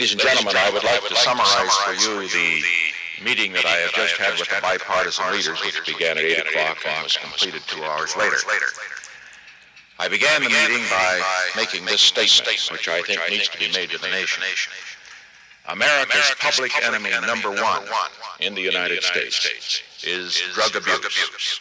Ladies and gentlemen, I would like to summarize for you the meeting that I have just had with the bipartisan leaders, which began at 8 o'clock and was completed two hours later. I began the meeting by making this statement, which I think needs to be made to the nation. America's public enemy number one in the United States is drug abuse.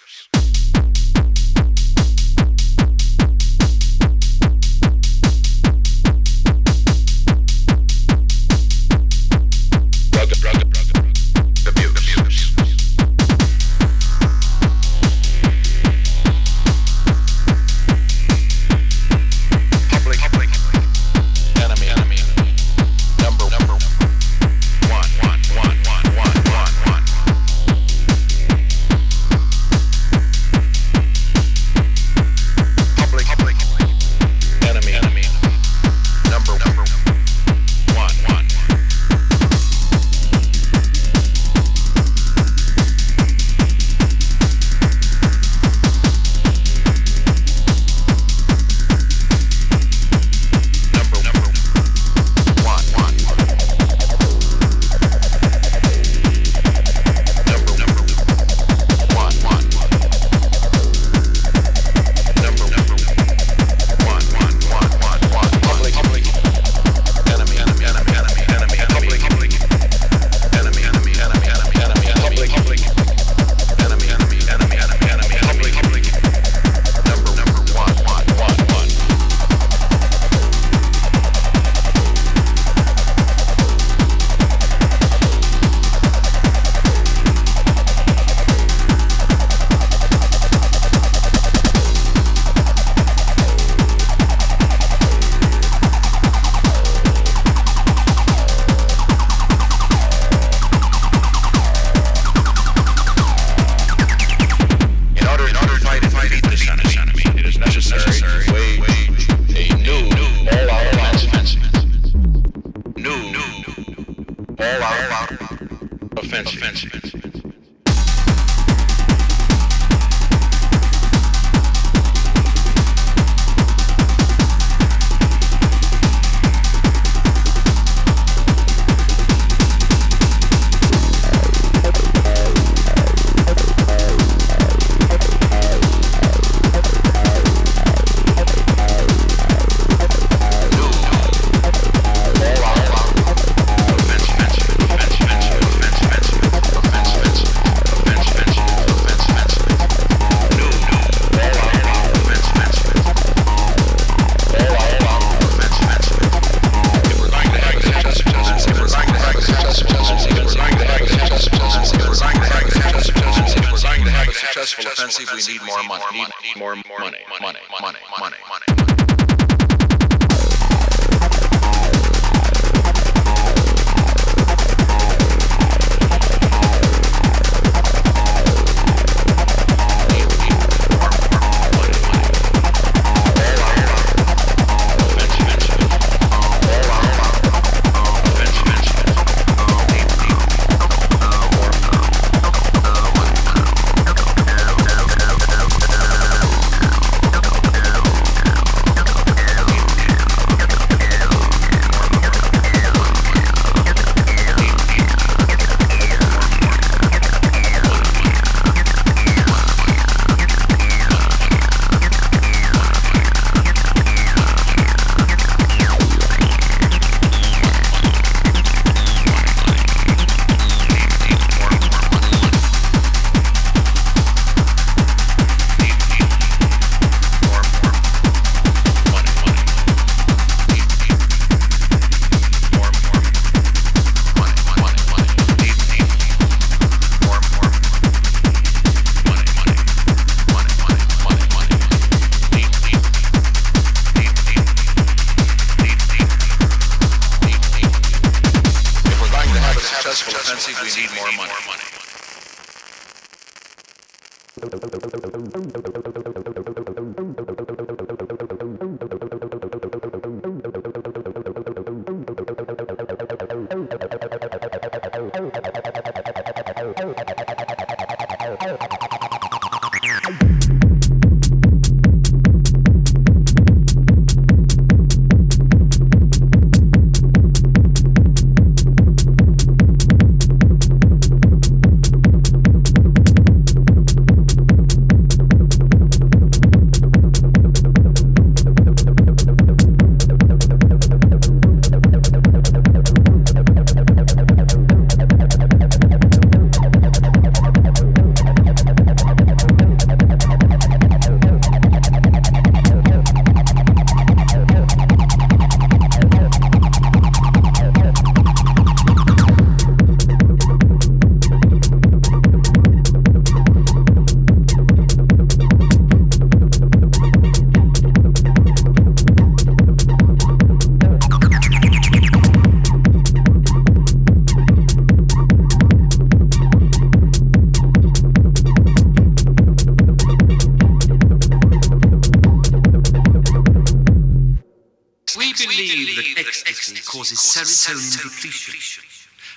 Serotonin depletion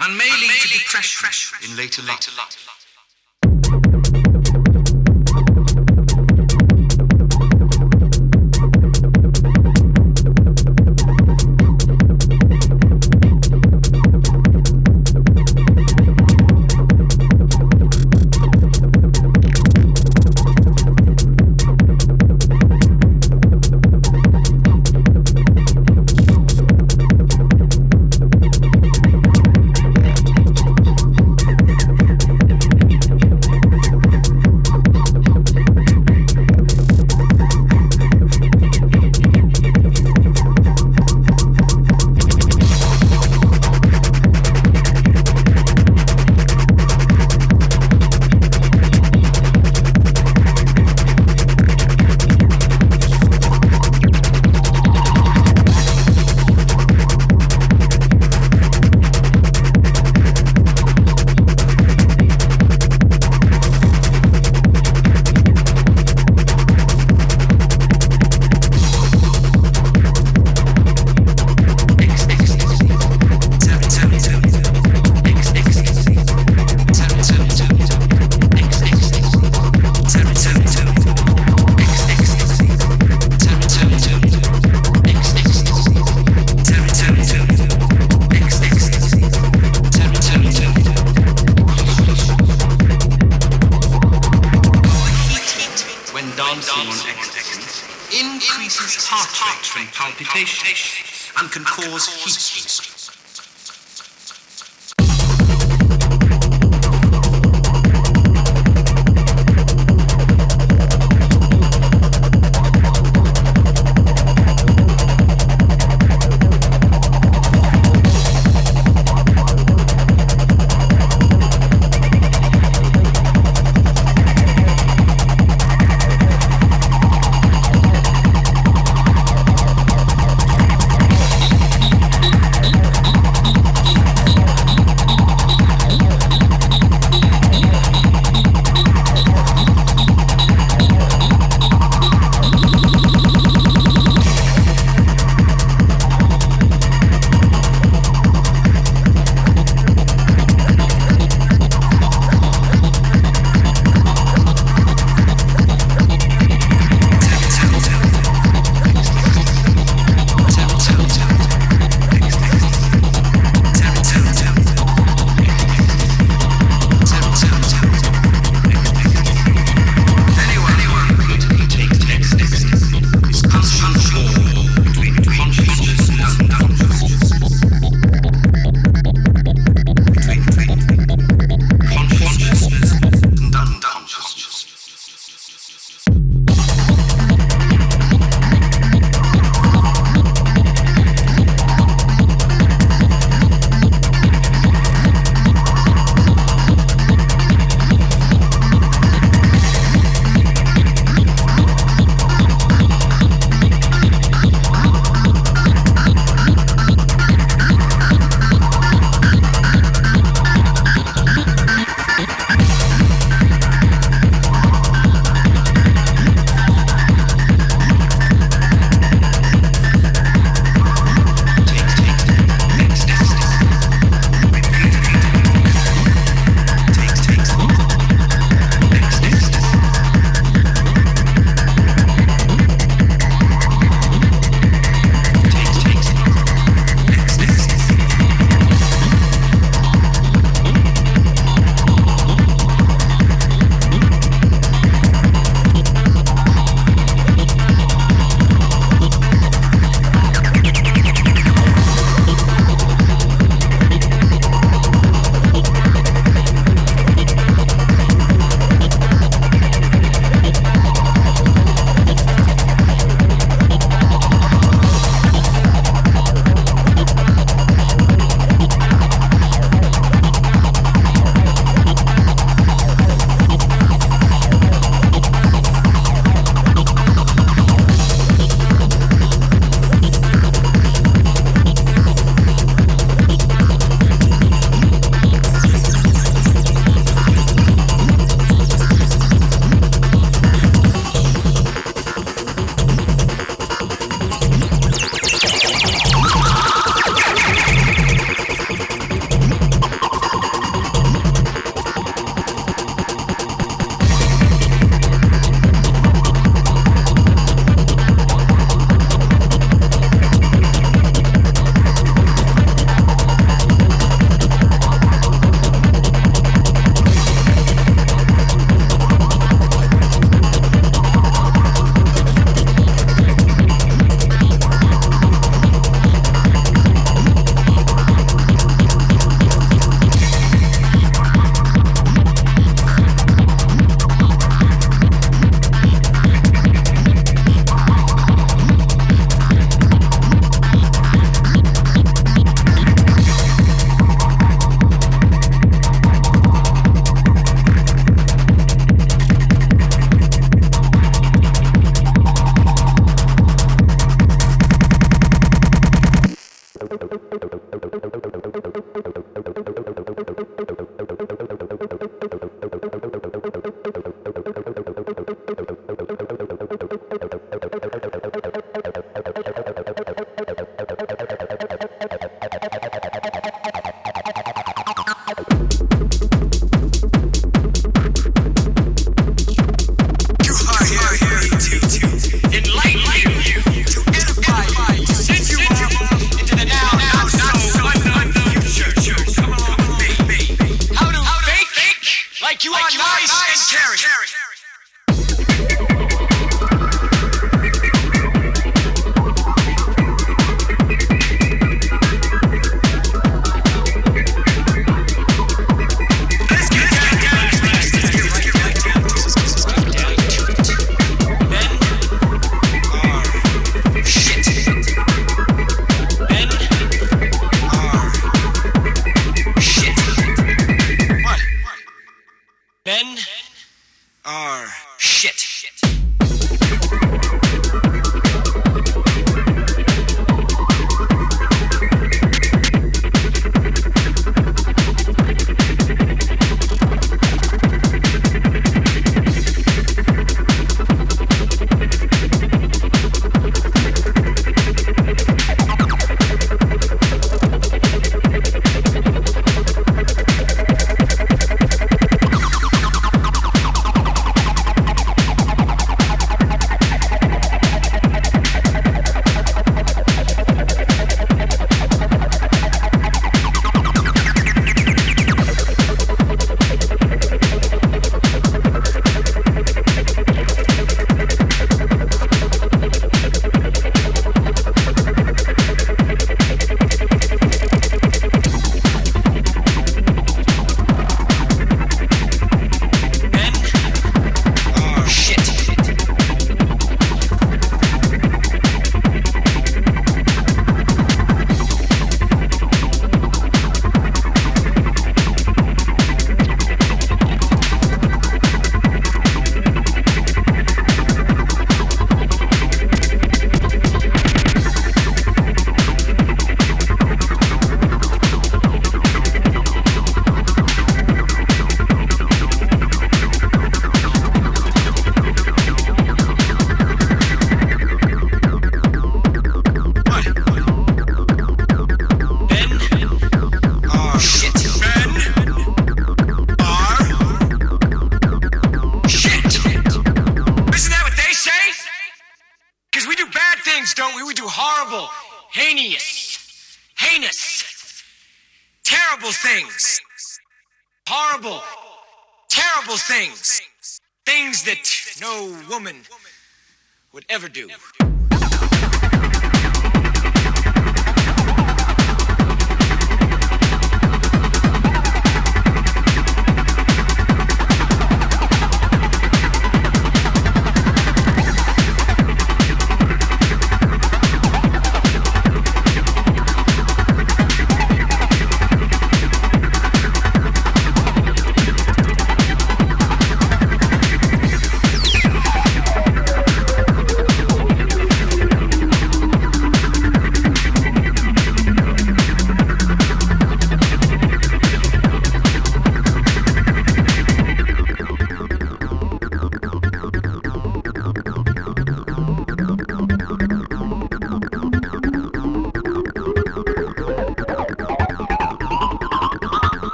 and may lead to depression in later life.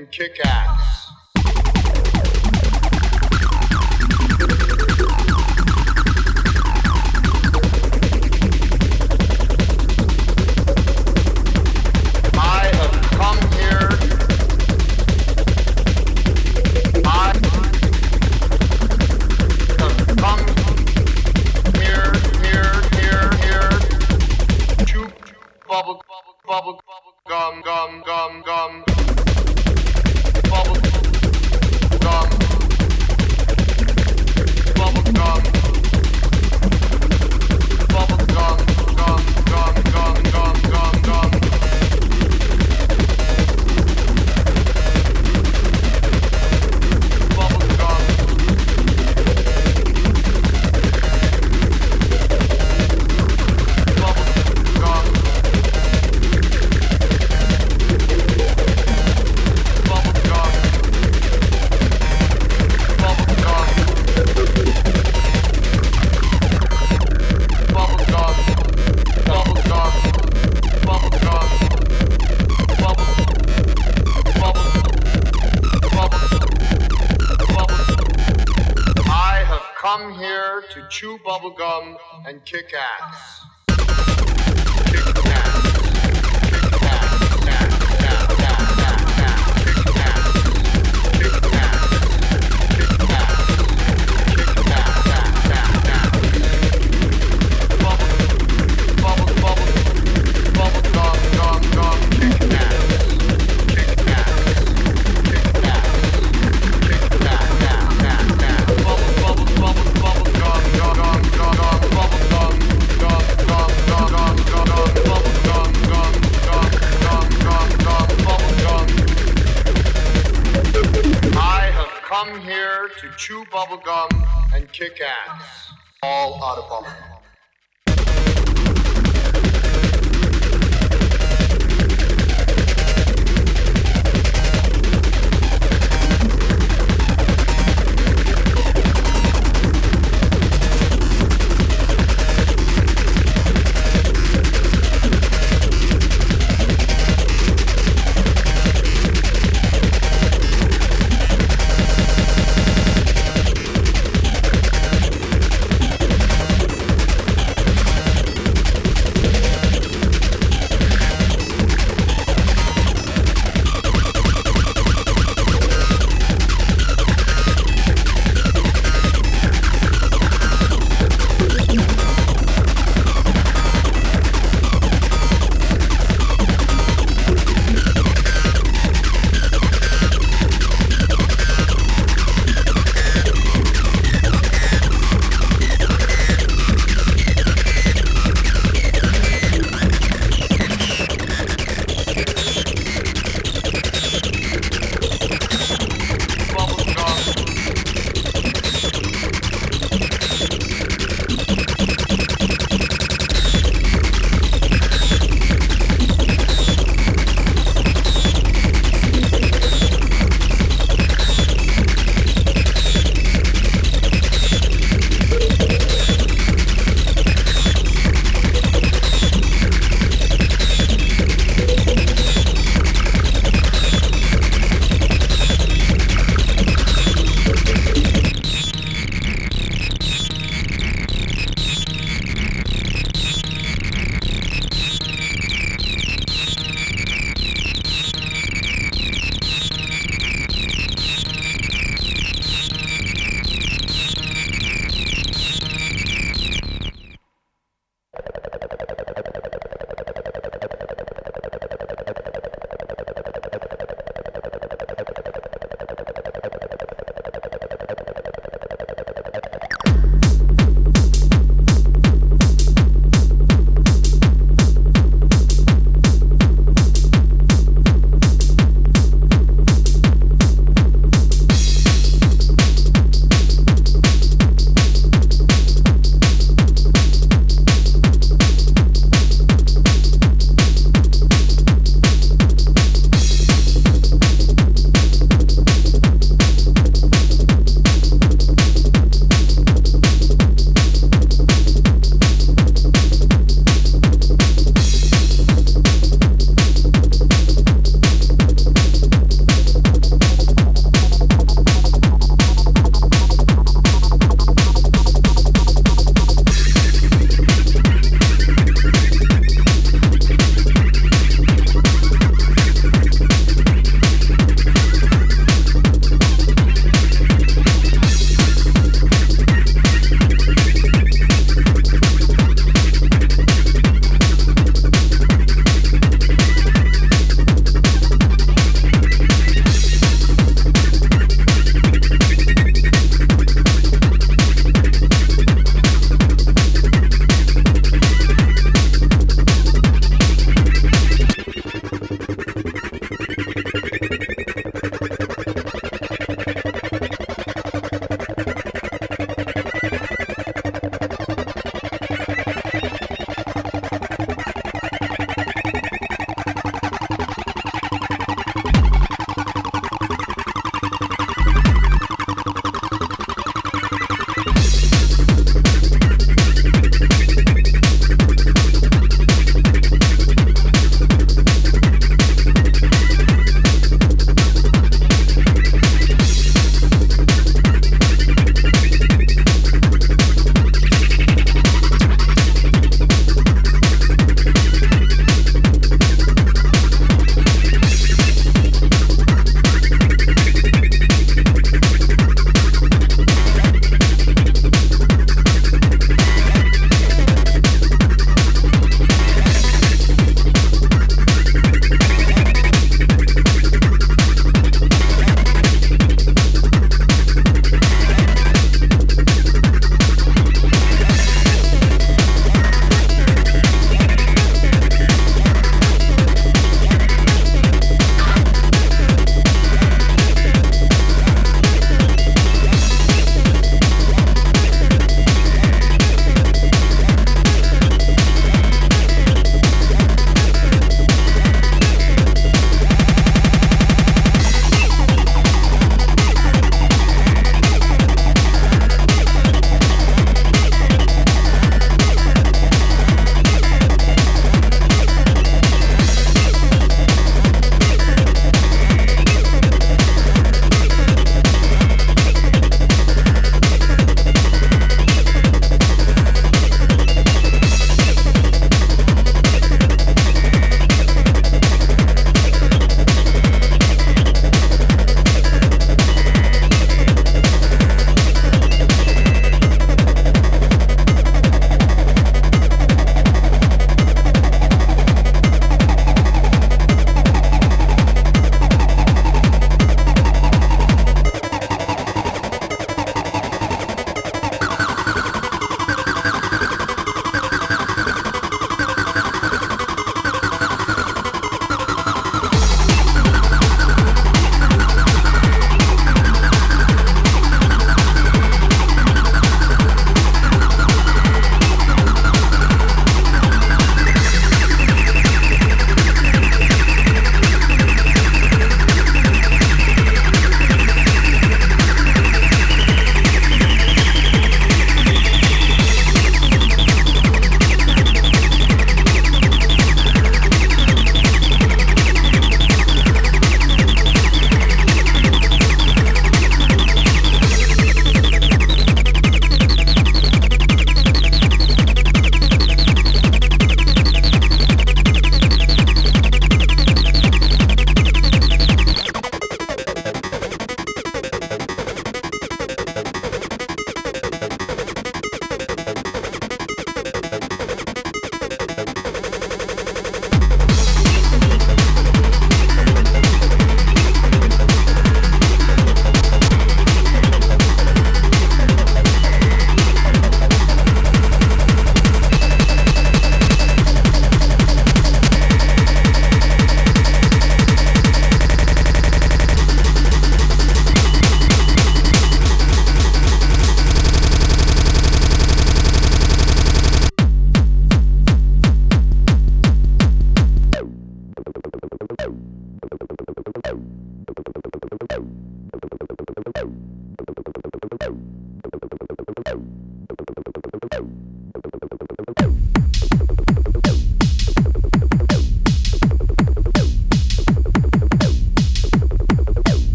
And kick ass.